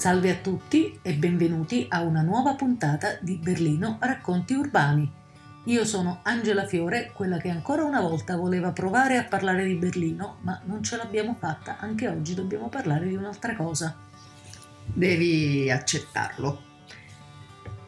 Salve a tutti e benvenuti a una nuova puntata di Berlino Racconti Urbani. Io sono Angela Fiore, quella che ancora una volta voleva provare a parlare di Berlino, ma non ce l'abbiamo fatta, anche oggi dobbiamo parlare di un'altra cosa. Devi accettarlo.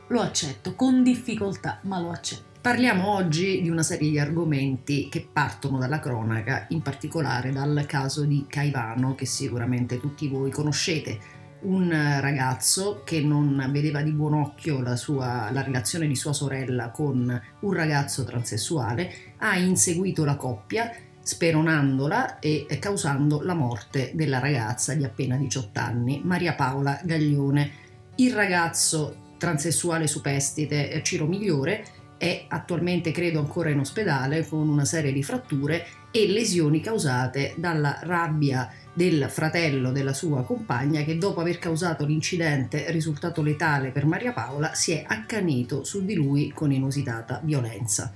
Lo accetto, con difficoltà, ma lo accetto. Parliamo oggi di una serie di argomenti che partono dalla cronaca, in particolare dal caso di Caivano, che sicuramente tutti voi conoscete un ragazzo che non vedeva di buon occhio la, sua, la relazione di sua sorella con un ragazzo transessuale, ha inseguito la coppia speronandola e causando la morte della ragazza di appena 18 anni, Maria Paola Gaglione. Il ragazzo transessuale superstite Ciro Migliore è attualmente credo ancora in ospedale con una serie di fratture e lesioni causate dalla rabbia del fratello della sua compagna che dopo aver causato l'incidente risultato letale per Maria Paola si è accanito su di lui con inusitata violenza.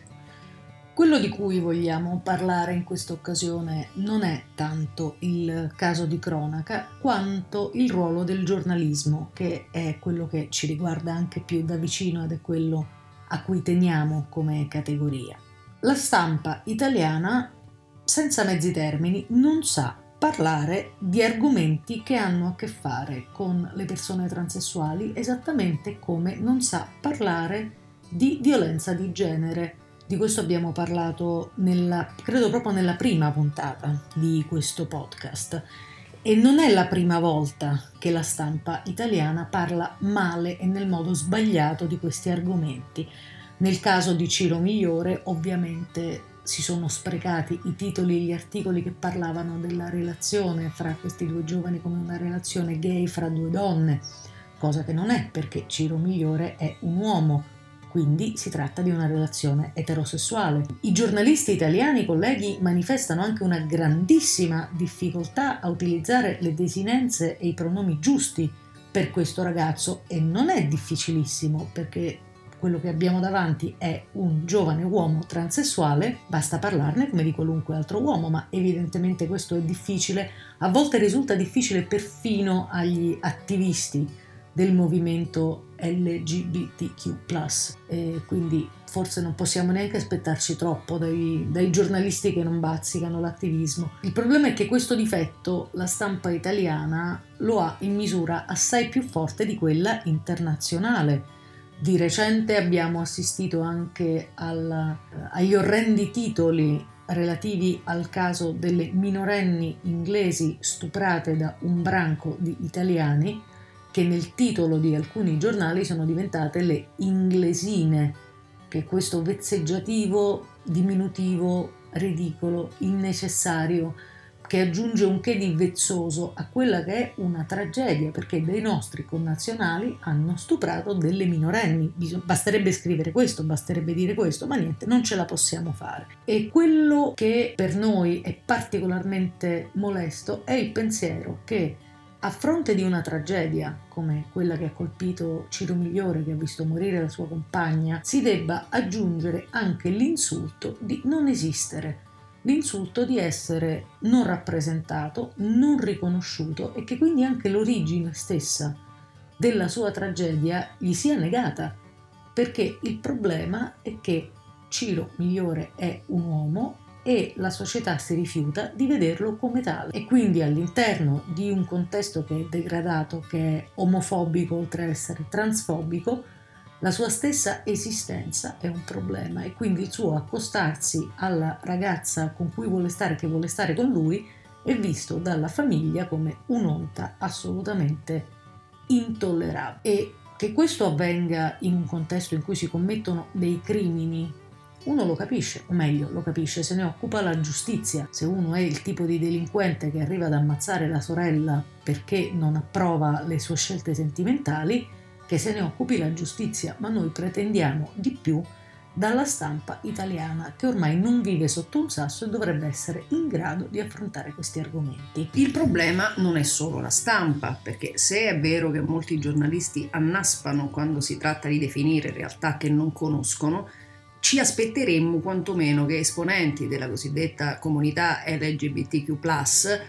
Quello di cui vogliamo parlare in questa occasione non è tanto il caso di cronaca quanto il ruolo del giornalismo, che è quello che ci riguarda anche più da vicino ed è quello a cui teniamo come categoria. La stampa italiana, senza mezzi termini, non sa parlare di argomenti che hanno a che fare con le persone transessuali esattamente come non sa parlare di violenza di genere. Di questo abbiamo parlato nella, credo proprio nella prima puntata di questo podcast. E non è la prima volta che la stampa italiana parla male e nel modo sbagliato di questi argomenti. Nel caso di Ciro Migliore, ovviamente si sono sprecati i titoli e gli articoli che parlavano della relazione fra questi due giovani come una relazione gay fra due donne, cosa che non è perché Ciro Migliore è un uomo, quindi si tratta di una relazione eterosessuale. I giornalisti italiani, colleghi, manifestano anche una grandissima difficoltà a utilizzare le desinenze e i pronomi giusti per questo ragazzo. E non è difficilissimo perché quello che abbiamo davanti è un giovane uomo transessuale, basta parlarne come di qualunque altro uomo, ma evidentemente questo è difficile, a volte risulta difficile perfino agli attivisti del movimento LGBTQ, e quindi forse non possiamo neanche aspettarci troppo dai, dai, giornalisti che non bazzicano l'attivismo. Il problema è che questo difetto la stampa italiana lo ha in misura assai più forte di quella internazionale. Di recente abbiamo assistito anche al, agli orrendi titoli relativi al caso delle minorenni inglesi stuprate da un branco di italiani che nel titolo di alcuni giornali sono diventate le inglesine, che è questo vezzeggiativo diminutivo ridicolo, innecessario che aggiunge un che di vezzoso a quella che è una tragedia perché dei nostri connazionali hanno stuprato delle minorenni. Basterebbe scrivere questo, basterebbe dire questo, ma niente, non ce la possiamo fare. E quello che per noi è particolarmente molesto è il pensiero che a fronte di una tragedia come quella che ha colpito Ciro Migliore, che ha visto morire la sua compagna, si debba aggiungere anche l'insulto di non esistere l'insulto di essere non rappresentato, non riconosciuto e che quindi anche l'origine stessa della sua tragedia gli sia negata, perché il problema è che Ciro Migliore è un uomo e la società si rifiuta di vederlo come tale e quindi all'interno di un contesto che è degradato, che è omofobico oltre ad essere transfobico, la sua stessa esistenza è un problema e quindi il suo accostarsi alla ragazza con cui vuole stare, che vuole stare con lui, è visto dalla famiglia come un'onta assolutamente intollerabile. E che questo avvenga in un contesto in cui si commettono dei crimini, uno lo capisce, o meglio, lo capisce, se ne occupa la giustizia. Se uno è il tipo di delinquente che arriva ad ammazzare la sorella perché non approva le sue scelte sentimentali, che se ne occupi la giustizia, ma noi pretendiamo di più dalla stampa italiana che ormai non vive sotto un sasso e dovrebbe essere in grado di affrontare questi argomenti. Il problema non è solo la stampa, perché se è vero che molti giornalisti annaspano quando si tratta di definire realtà che non conoscono, ci aspetteremmo quantomeno che esponenti della cosiddetta comunità LGBTQ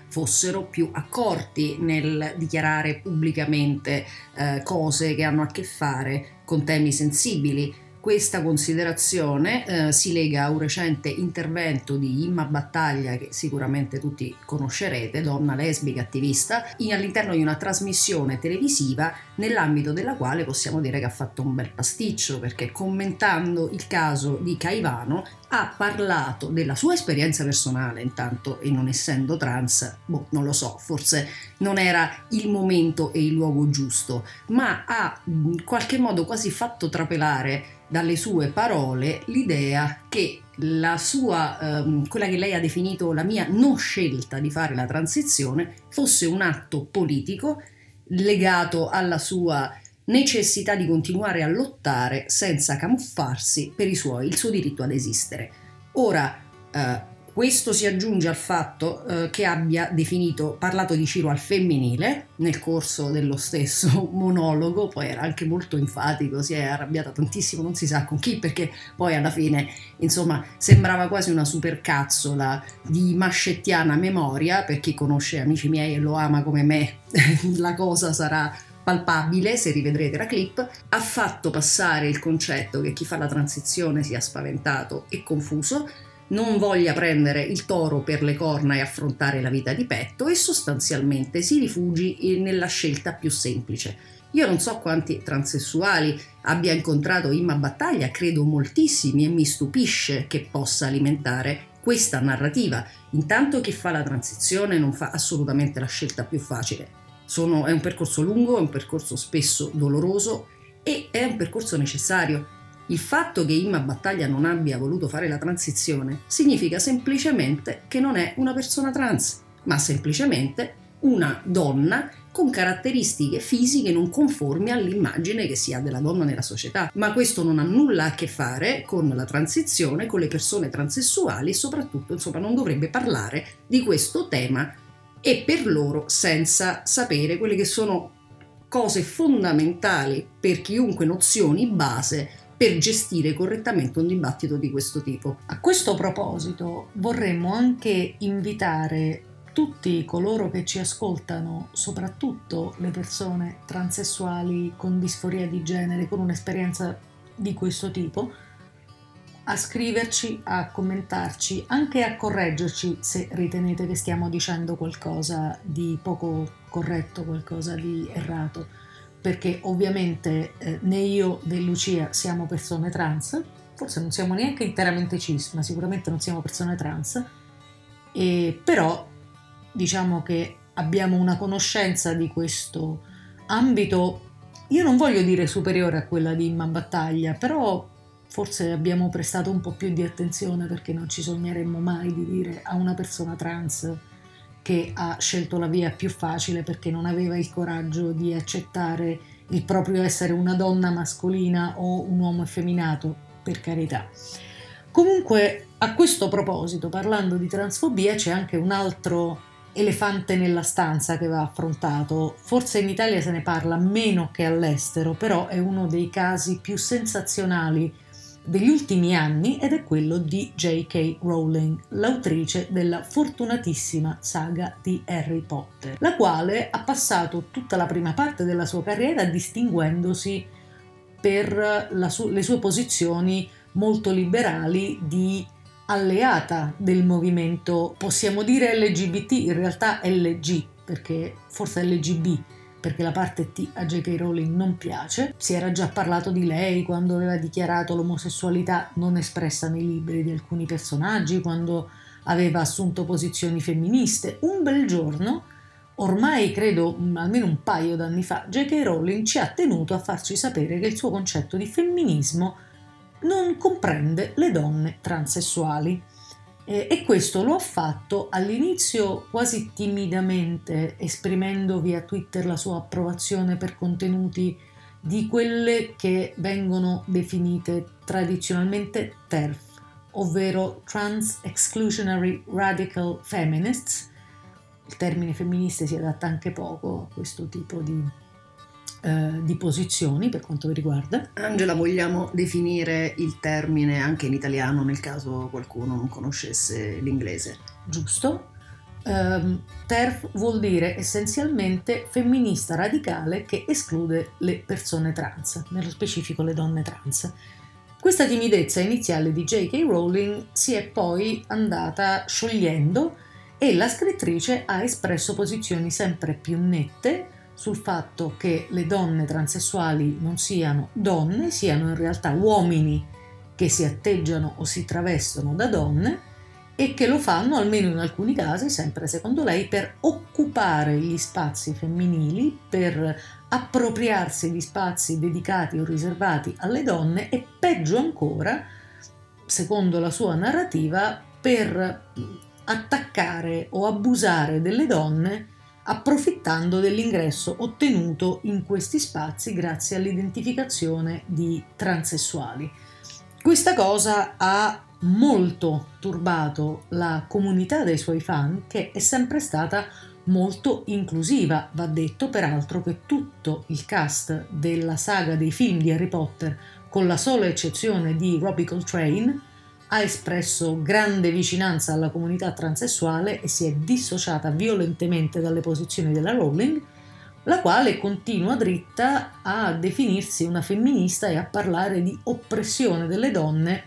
fossero più accorti nel dichiarare pubblicamente eh, cose che hanno a che fare con temi sensibili questa considerazione eh, si lega a un recente intervento di Imma Battaglia, che sicuramente tutti conoscerete, donna lesbica attivista, in, all'interno di una trasmissione televisiva nell'ambito della quale possiamo dire che ha fatto un bel pasticcio, perché commentando il caso di Caivano ha parlato della sua esperienza personale intanto e non essendo trans, boh, non lo so, forse non era il momento e il luogo giusto, ma ha in qualche modo quasi fatto trapelare dalle sue parole l'idea che la sua, ehm, quella che lei ha definito la mia non scelta di fare la transizione fosse un atto politico legato alla sua necessità di continuare a lottare senza camuffarsi per suoi, il suo diritto ad esistere. Ora, eh, questo si aggiunge al fatto eh, che abbia definito, parlato di Ciro al femminile nel corso dello stesso monologo, poi era anche molto enfatico, si è arrabbiata tantissimo, non si sa con chi, perché poi alla fine, insomma, sembrava quasi una supercazzola di mascettiana memoria, per chi conosce amici miei e lo ama come me, la cosa sarà palpabile se rivedrete la clip, ha fatto passare il concetto che chi fa la transizione sia spaventato e confuso, non voglia prendere il toro per le corna e affrontare la vita di petto e sostanzialmente si rifugi nella scelta più semplice. Io non so quanti transessuali abbia incontrato Imma Battaglia, credo moltissimi e mi stupisce che possa alimentare questa narrativa. Intanto chi fa la transizione non fa assolutamente la scelta più facile. Sono, è un percorso lungo, è un percorso spesso doloroso e è un percorso necessario il fatto che Imma Battaglia non abbia voluto fare la transizione significa semplicemente che non è una persona trans, ma semplicemente una donna con caratteristiche fisiche non conformi all'immagine che si ha della donna nella società. Ma questo non ha nulla a che fare con la transizione, con le persone transessuali e soprattutto, insomma, non dovrebbe parlare di questo tema e per loro senza sapere quelle che sono cose fondamentali per chiunque nozioni base per gestire correttamente un dibattito di questo tipo. A questo proposito vorremmo anche invitare tutti coloro che ci ascoltano, soprattutto le persone transessuali con disforia di genere, con un'esperienza di questo tipo, a scriverci, a commentarci, anche a correggerci se ritenete che stiamo dicendo qualcosa di poco corretto, qualcosa di errato perché ovviamente eh, né io né Lucia siamo persone trans, forse non siamo neanche interamente cis, ma sicuramente non siamo persone trans, e però diciamo che abbiamo una conoscenza di questo ambito, io non voglio dire superiore a quella di Imma Battaglia, però forse abbiamo prestato un po' più di attenzione perché non ci sogneremmo mai di dire a una persona trans che ha scelto la via più facile perché non aveva il coraggio di accettare il proprio essere una donna mascolina o un uomo effeminato, per carità. Comunque, a questo proposito, parlando di transfobia, c'è anche un altro elefante nella stanza che va affrontato. Forse in Italia se ne parla meno che all'estero, però è uno dei casi più sensazionali degli ultimi anni ed è quello di J.K. Rowling, l'autrice della fortunatissima saga di Harry Potter, la quale ha passato tutta la prima parte della sua carriera distinguendosi per su- le sue posizioni molto liberali di alleata del movimento, possiamo dire LGBT, in realtà LG, perché forse LGB, perché la parte T a J.K. Rowling non piace. Si era già parlato di lei quando aveva dichiarato l'omosessualità non espressa nei libri di alcuni personaggi, quando aveva assunto posizioni femministe. Un bel giorno, ormai credo almeno un paio d'anni fa, J.K. Rowling ci ha tenuto a farci sapere che il suo concetto di femminismo non comprende le donne transessuali. Eh, e questo lo ha fatto all'inizio quasi timidamente, esprimendo via Twitter la sua approvazione per contenuti di quelle che vengono definite tradizionalmente TERF, ovvero Trans Exclusionary Radical Feminists. Il termine femministe si adatta anche poco a questo tipo di eh, di posizioni per quanto vi riguarda. Angela, vogliamo definire il termine anche in italiano nel caso qualcuno non conoscesse l'inglese? Giusto. Um, TERF vuol dire essenzialmente femminista radicale che esclude le persone trans, nello specifico le donne trans. Questa timidezza iniziale di J.K. Rowling si è poi andata sciogliendo e la scrittrice ha espresso posizioni sempre più nette sul fatto che le donne transessuali non siano donne, siano in realtà uomini che si atteggiano o si travestono da donne e che lo fanno, almeno in alcuni casi, sempre secondo lei, per occupare gli spazi femminili, per appropriarsi di spazi dedicati o riservati alle donne e peggio ancora, secondo la sua narrativa, per attaccare o abusare delle donne approfittando dell'ingresso ottenuto in questi spazi grazie all'identificazione di transessuali. Questa cosa ha molto turbato la comunità dei suoi fan che è sempre stata molto inclusiva. Va detto peraltro che tutto il cast della saga dei film di Harry Potter, con la sola eccezione di Robbie Coltrane, ha espresso grande vicinanza alla comunità transessuale e si è dissociata violentemente dalle posizioni della Rowling, la quale continua dritta a definirsi una femminista e a parlare di oppressione delle donne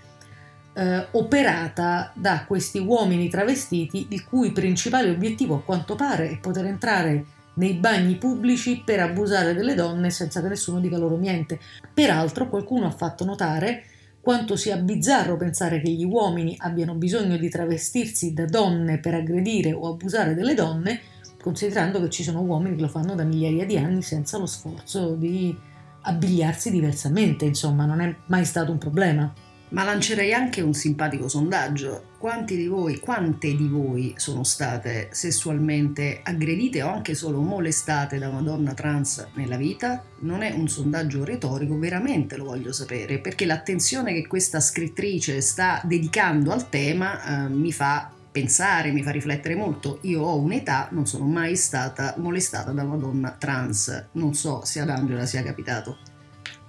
eh, operata da questi uomini travestiti il cui principale obiettivo a quanto pare è poter entrare nei bagni pubblici per abusare delle donne senza che nessuno dica loro niente. Peraltro qualcuno ha fatto notare quanto sia bizzarro pensare che gli uomini abbiano bisogno di travestirsi da donne per aggredire o abusare delle donne, considerando che ci sono uomini che lo fanno da migliaia di anni senza lo sforzo di abbigliarsi diversamente, insomma, non è mai stato un problema. Ma lancerei anche un simpatico sondaggio. Quanti di voi, quante di voi sono state sessualmente aggredite o anche solo molestate da una donna trans nella vita? Non è un sondaggio retorico, veramente lo voglio sapere, perché l'attenzione che questa scrittrice sta dedicando al tema eh, mi fa pensare, mi fa riflettere molto. Io ho un'età, non sono mai stata molestata da una donna trans. Non so se ad Angela sia capitato.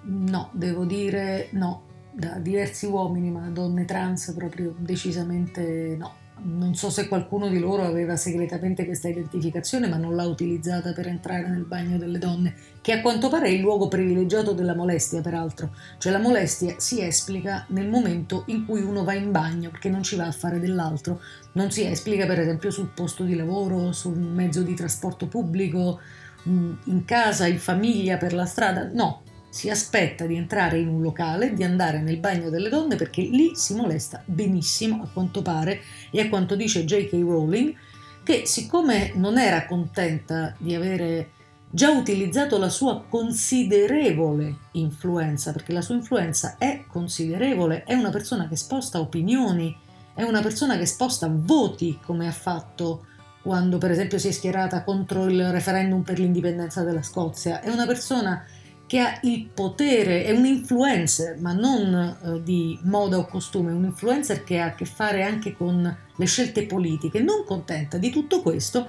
No, devo dire no, da diversi uomini, ma donne trans proprio decisamente no. Non so se qualcuno di loro aveva segretamente questa identificazione, ma non l'ha utilizzata per entrare nel bagno delle donne, che a quanto pare è il luogo privilegiato della molestia, peraltro. Cioè la molestia si esplica nel momento in cui uno va in bagno, perché non ci va a fare dell'altro. Non si esplica, per esempio, sul posto di lavoro, su un mezzo di trasporto pubblico, in casa, in famiglia, per la strada. No, si aspetta di entrare in un locale, di andare nel bagno delle donne perché lì si molesta benissimo a quanto pare e a quanto dice J.K. Rowling che siccome non era contenta di avere già utilizzato la sua considerevole influenza, perché la sua influenza è considerevole, è una persona che sposta opinioni, è una persona che sposta voti come ha fatto quando per esempio si è schierata contro il referendum per l'indipendenza della Scozia, è una persona che ha il potere, è un influencer, ma non eh, di moda o costume, un influencer che ha a che fare anche con le scelte politiche, non contenta di tutto questo,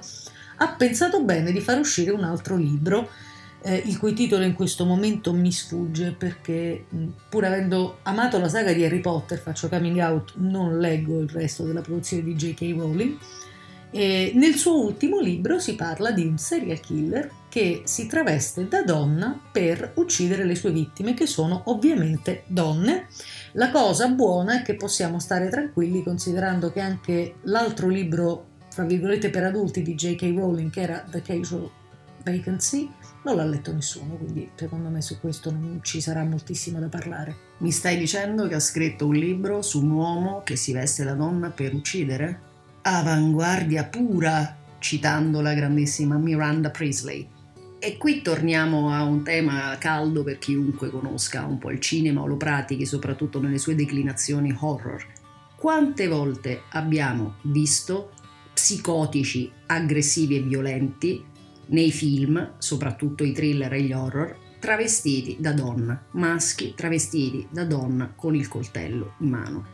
ha pensato bene di far uscire un altro libro, eh, il cui titolo in questo momento mi sfugge perché pur avendo amato la saga di Harry Potter, faccio coming out, non leggo il resto della produzione di J.K. Rowling. E nel suo ultimo libro si parla di un serial killer che si traveste da donna per uccidere le sue vittime, che sono ovviamente donne. La cosa buona è che possiamo stare tranquilli considerando che anche l'altro libro, fra virgolette, per adulti di J.K. Rowling, che era The Casual Vacancy, non l'ha letto nessuno, quindi secondo me su questo non ci sarà moltissimo da parlare. Mi stai dicendo che ha scritto un libro su un uomo che si veste da donna per uccidere? Avanguardia pura, citando la grandissima Miranda Priestley. E qui torniamo a un tema caldo per chiunque conosca un po' il cinema o lo pratichi, soprattutto nelle sue declinazioni horror. Quante volte abbiamo visto psicotici aggressivi e violenti nei film, soprattutto i thriller e gli horror, travestiti da donna, maschi travestiti da donna con il coltello in mano.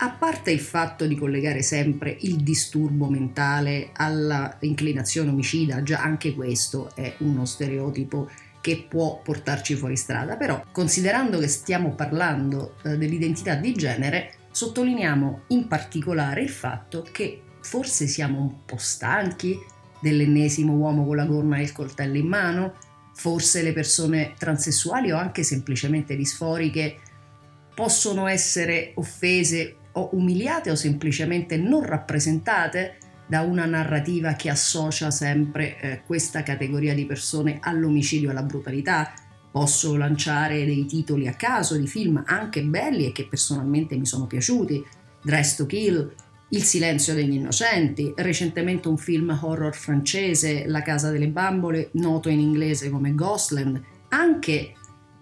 A parte il fatto di collegare sempre il disturbo mentale alla inclinazione omicida, già anche questo è uno stereotipo che può portarci fuori strada, però considerando che stiamo parlando eh, dell'identità di genere, sottolineiamo in particolare il fatto che forse siamo un po' stanchi dell'ennesimo uomo con la gonna e il coltello in mano, forse le persone transessuali o anche semplicemente disforiche possono essere offese o umiliate o semplicemente non rappresentate da una narrativa che associa sempre eh, questa categoria di persone all'omicidio e alla brutalità. Posso lanciare dei titoli a caso di film anche belli e che personalmente mi sono piaciuti. Dress to Kill, Il silenzio degli innocenti, recentemente un film horror francese, La casa delle bambole, noto in inglese come Ghostland, anche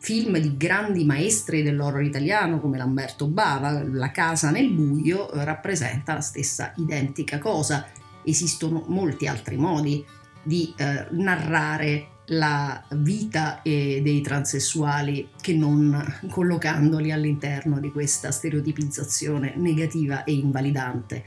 film di grandi maestri dell'horror italiano come Lamberto Bava, La casa nel buio rappresenta la stessa identica cosa. Esistono molti altri modi di eh, narrare la vita eh, dei transessuali che non collocandoli all'interno di questa stereotipizzazione negativa e invalidante.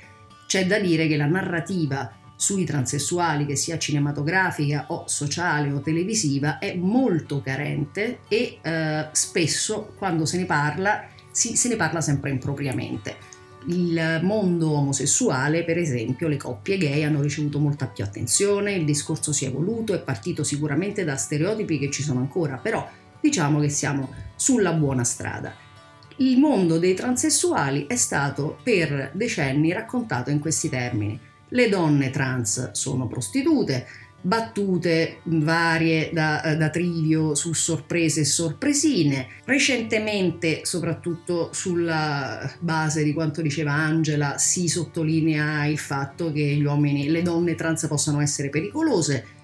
C'è da dire che la narrativa sui transessuali, che sia cinematografica o sociale o televisiva, è molto carente e eh, spesso quando se ne parla si, se ne parla sempre impropriamente. Il mondo omosessuale, per esempio, le coppie gay hanno ricevuto molta più attenzione, il discorso si è evoluto, è partito sicuramente da stereotipi che ci sono ancora, però diciamo che siamo sulla buona strada. Il mondo dei transessuali è stato per decenni raccontato in questi termini le donne trans sono prostitute, battute varie da, da, trivio su sorprese e sorpresine. Recentemente, soprattutto sulla base di quanto diceva Angela, si sottolinea il fatto che gli uomini, le donne trans possano essere pericolose.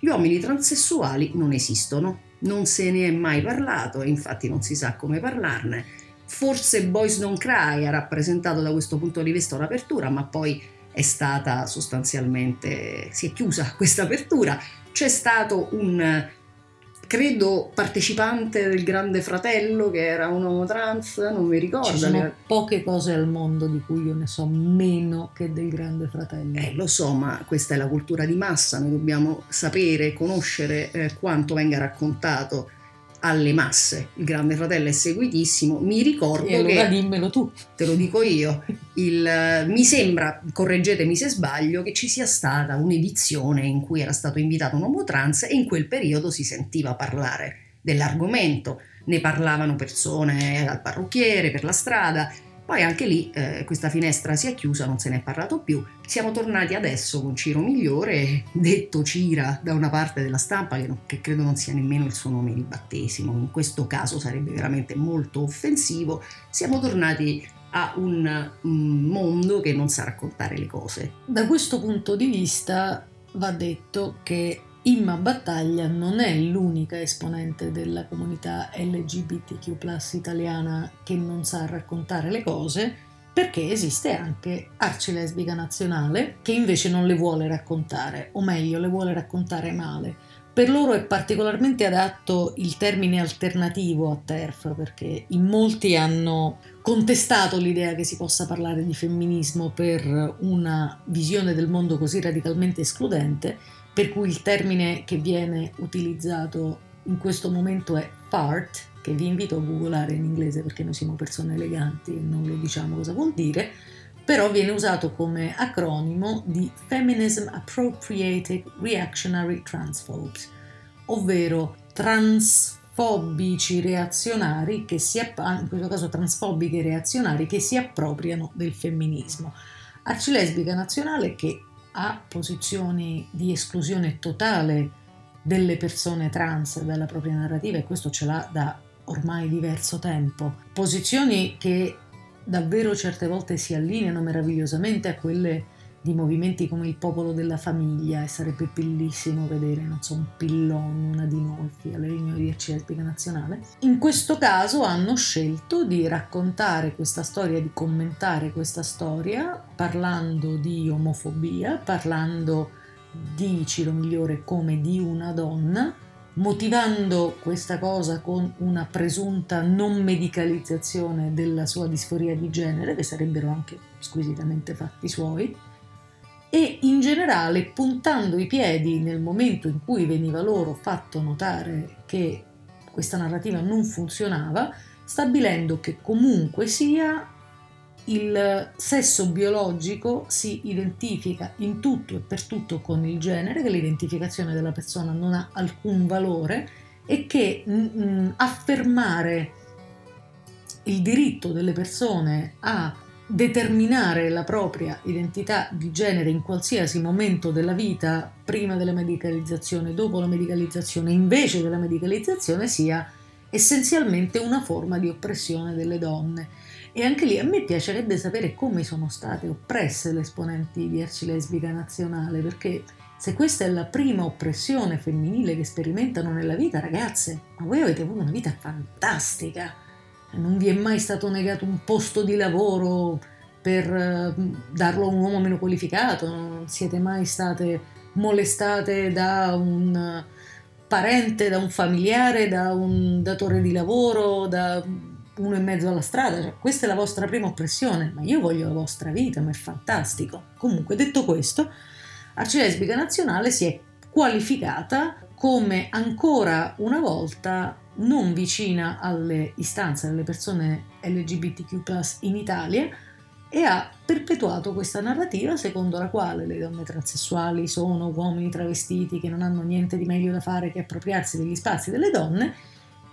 Gli uomini transessuali non esistono, non se ne è mai parlato, infatti non si sa come parlarne. Forse Boys Don't Cry ha rappresentato da questo punto di vista un'apertura, ma poi è stata sostanzialmente, si è chiusa questa apertura, c'è stato un, credo, partecipante del Grande Fratello che era un uomo trans, non mi ricordo. Ci sono poche cose al mondo di cui io ne so meno che del Grande Fratello. Eh, lo so, ma questa è la cultura di massa, noi dobbiamo sapere, conoscere eh, quanto venga raccontato alle masse. Il Grande Fratello è seguitissimo. Mi ricordo e allora che. dimmelo tu. Te lo dico io. Il, mi sembra, correggetemi se sbaglio, che ci sia stata un'edizione in cui era stato invitato un uomo trans e in quel periodo si sentiva parlare dell'argomento. Ne parlavano persone al parrucchiere, per la strada poi anche lì eh, questa finestra si è chiusa, non se ne è parlato più. Siamo tornati adesso con Ciro Migliore, detto Cira da una parte della stampa, che, non, che credo non sia nemmeno il suo nome di battesimo, in questo caso sarebbe veramente molto offensivo. Siamo tornati a un, un mondo che non sa raccontare le cose. Da questo punto di vista va detto che Imma Battaglia non è l'unica esponente della comunità LGBTQ italiana che non sa raccontare le cose, perché esiste anche Arci Lesbica Nazionale che invece non le vuole raccontare, o meglio le vuole raccontare male. Per loro è particolarmente adatto il termine alternativo a TERF perché in molti hanno contestato l'idea che si possa parlare di femminismo per una visione del mondo così radicalmente escludente per cui il termine che viene utilizzato in questo momento è fart, che vi invito a googolare in inglese perché noi siamo persone eleganti e non le diciamo cosa vuol dire, però viene usato come acronimo di Feminism Appropriated Reactionary Transphobes, ovvero transfobici reazionari che si in questo caso transfobiche reazionari che si appropriano del femminismo. Arcilesbica nazionale che ha posizioni di esclusione totale delle persone trans dalla propria narrativa e questo ce l'ha da ormai diverso tempo. Posizioni che davvero certe volte si allineano meravigliosamente a quelle di movimenti come il popolo della famiglia e sarebbe bellissimo vedere, non so, un pillon, una Dinolfi alle riunioni di Arcilespica Nazionale. In questo caso hanno scelto di raccontare questa storia, di commentare questa storia parlando di omofobia, parlando di Ciro Migliore come di una donna, motivando questa cosa con una presunta non medicalizzazione della sua disforia di genere, che sarebbero anche squisitamente fatti suoi, e in generale puntando i piedi nel momento in cui veniva loro fatto notare che questa narrativa non funzionava, stabilendo che comunque sia il sesso biologico si identifica in tutto e per tutto con il genere, che l'identificazione della persona non ha alcun valore e che mh, affermare il diritto delle persone a determinare la propria identità di genere in qualsiasi momento della vita, prima della medicalizzazione, dopo la medicalizzazione, invece della medicalizzazione, sia essenzialmente una forma di oppressione delle donne. E anche lì a me piacerebbe sapere come sono state oppresse le esponenti di Arci Lesbica Nazionale, perché se questa è la prima oppressione femminile che sperimentano nella vita, ragazze, ma voi avete avuto una vita fantastica non vi è mai stato negato un posto di lavoro per eh, darlo a un uomo meno qualificato, non siete mai state molestate da un parente, da un familiare, da un datore di lavoro, da uno in mezzo alla strada, cioè, questa è la vostra prima oppressione, ma io voglio la vostra vita, ma è fantastico. Comunque, detto questo, Arcilesbica Nazionale si è qualificata come ancora una volta non vicina alle istanze delle persone LGBTQ in Italia e ha perpetuato questa narrativa secondo la quale le donne transessuali sono uomini travestiti che non hanno niente di meglio da fare che appropriarsi degli spazi delle donne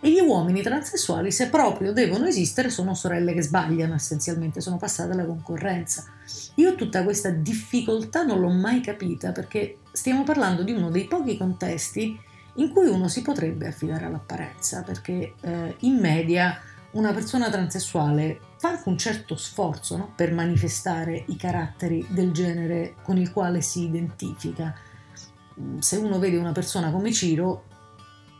e gli uomini transessuali, se proprio devono esistere, sono sorelle che sbagliano essenzialmente, sono passate alla concorrenza. Io tutta questa difficoltà non l'ho mai capita perché stiamo parlando di uno dei pochi contesti in cui uno si potrebbe affidare all'apparenza, perché eh, in media una persona transessuale fa anche un certo sforzo no? per manifestare i caratteri del genere con il quale si identifica. Mm, se uno vede una persona come Ciro,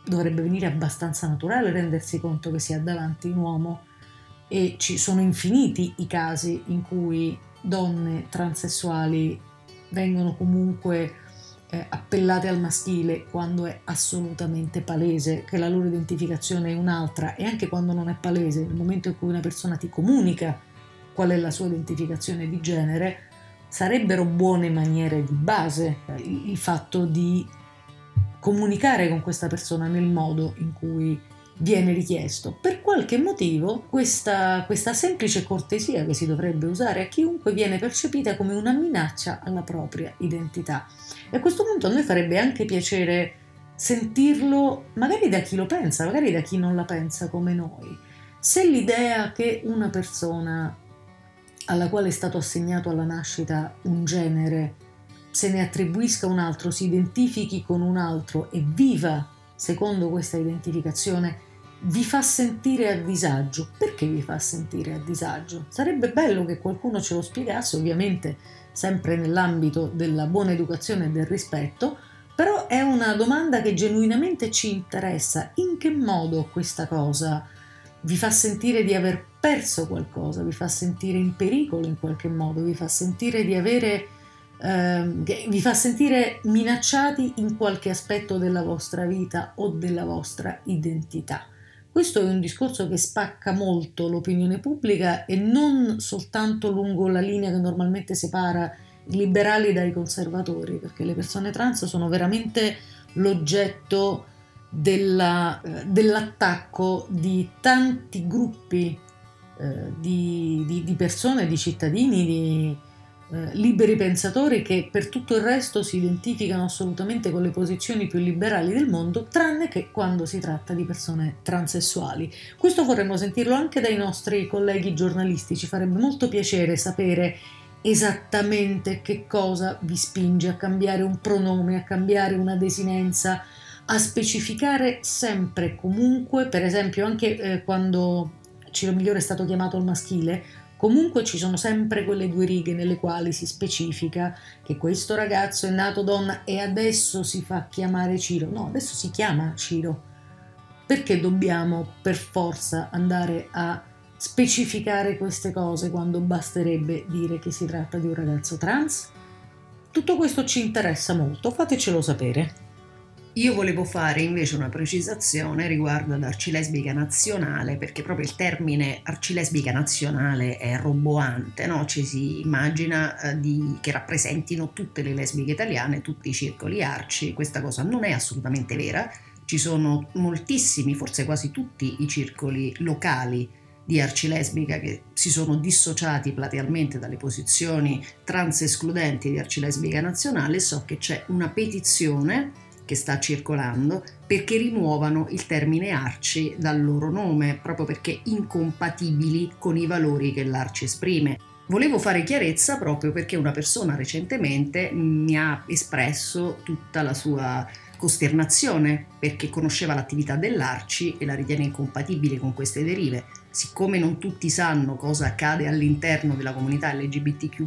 dovrebbe venire abbastanza naturale rendersi conto che si ha davanti un uomo e ci sono infiniti i casi in cui donne transessuali vengono comunque eh, appellate al maschile quando è assolutamente palese che la loro identificazione è un'altra e anche quando non è palese, nel momento in cui una persona ti comunica qual è la sua identificazione di genere, sarebbero buone maniere di base il fatto di comunicare con questa persona nel modo in cui viene richiesto. Per qualche motivo questa, questa, semplice cortesia che si dovrebbe usare a chiunque viene percepita come una minaccia alla propria identità. E a questo punto a noi farebbe anche piacere sentirlo magari da chi lo pensa, magari da chi non la pensa come noi. Se l'idea che una persona alla quale è stato assegnato alla nascita un genere se ne attribuisca un altro, si identifichi con un altro e viva secondo questa identificazione vi fa sentire a disagio. Perché vi fa sentire a disagio? Sarebbe bello che qualcuno ce lo spiegasse, ovviamente sempre nell'ambito della buona educazione e del rispetto, però è una domanda che genuinamente ci interessa. In che modo questa cosa vi fa sentire di aver perso qualcosa, vi fa sentire in pericolo in qualche modo, vi fa sentire di avere eh, vi fa sentire minacciati in qualche aspetto della vostra vita o della vostra identità. Questo è un discorso che spacca molto l'opinione pubblica e non soltanto lungo la linea che normalmente separa i liberali dai conservatori, perché le persone trans sono veramente l'oggetto della, eh, dell'attacco di tanti gruppi eh, di, di, di, persone, di cittadini, di, eh, liberi pensatori che per tutto il resto si identificano assolutamente con le posizioni più liberali del mondo, tranne che quando si tratta di persone transessuali. Questo vorremmo sentirlo anche dai nostri colleghi giornalisti, ci farebbe molto piacere sapere esattamente che cosa vi spinge a cambiare un pronome, a cambiare una desinenza, a specificare sempre comunque, per esempio anche eh, quando Ciro Migliore è stato chiamato al maschile, Comunque ci sono sempre quelle due righe nelle quali si specifica che questo ragazzo è nato donna e adesso si fa chiamare Ciro. No, adesso si chiama Ciro. Perché dobbiamo per forza andare a specificare queste cose quando basterebbe dire che si tratta di un ragazzo trans? Tutto questo ci interessa molto, fatecelo sapere. Io volevo fare invece una precisazione riguardo ad arcilesbica nazionale, perché proprio il termine arcilesbica nazionale è roboante, no? ci si immagina eh, di, che rappresentino tutte le lesbiche italiane, tutti i circoli arci, questa cosa non è assolutamente vera, ci sono moltissimi, forse quasi tutti i circoli locali di arcilesbica che si sono dissociati platealmente dalle posizioni trans escludenti di arcilesbica nazionale, so che c'è una petizione che sta circolando perché rimuovano il termine arci dal loro nome, proprio perché incompatibili con i valori che l'arci esprime. Volevo fare chiarezza proprio perché una persona recentemente mi ha espresso tutta la sua costernazione perché conosceva l'attività dell'Arci e la ritiene incompatibile con queste derive. Siccome non tutti sanno cosa accade all'interno della comunità LGBTQ,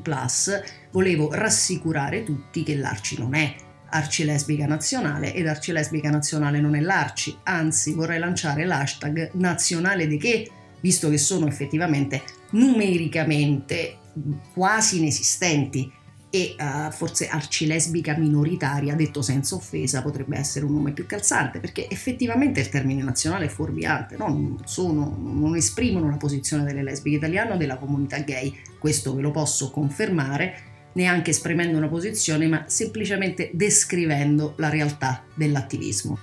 volevo rassicurare tutti che l'Arci non è arcilesbica nazionale ed arcilesbica nazionale non è l'arci, anzi vorrei lanciare l'hashtag nazionale di che, visto che sono effettivamente numericamente quasi inesistenti e uh, forse arcilesbica minoritaria, detto senza offesa, potrebbe essere un nome più calzante, perché effettivamente il termine nazionale è fuorviante, no? non, sono, non esprimono la posizione delle lesbiche italiane o della comunità gay, questo ve lo posso confermare, neanche esprimendo una posizione, ma semplicemente descrivendo la realtà dell'attivismo.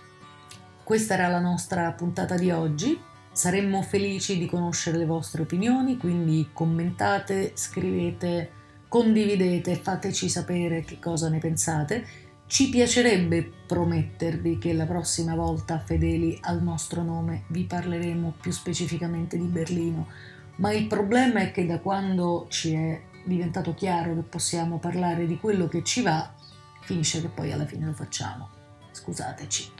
Questa era la nostra puntata di oggi. Saremmo felici di conoscere le vostre opinioni, quindi commentate, scrivete, condividete, fateci sapere che cosa ne pensate. Ci piacerebbe promettervi che la prossima volta, fedeli al nostro nome, vi parleremo più specificamente di Berlino, ma il problema è che da quando ci è diventato chiaro che possiamo parlare di quello che ci va, finisce che poi alla fine lo facciamo. Scusateci.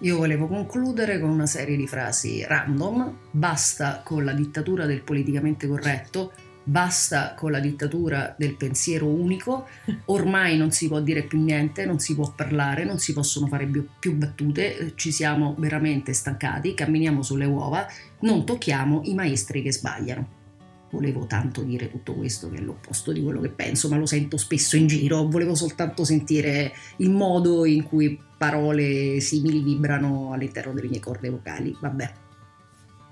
Io volevo concludere con una serie di frasi random, basta con la dittatura del politicamente corretto, basta con la dittatura del pensiero unico, ormai non si può dire più niente, non si può parlare, non si possono fare più, battute, ci siamo veramente stancati, camminiamo sulle uova, non tocchiamo i maestri che sbagliano volevo tanto dire tutto questo che è l'opposto di quello che penso, ma lo sento spesso in giro, volevo soltanto sentire il modo in cui parole simili vibrano all'interno delle mie corde vocali, vabbè.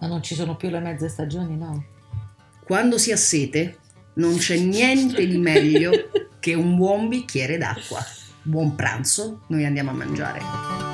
Ma non ci sono più le mezze stagioni, no? Quando si ha sete non c'è niente di meglio che un buon bicchiere d'acqua. Buon pranzo, noi andiamo a mangiare.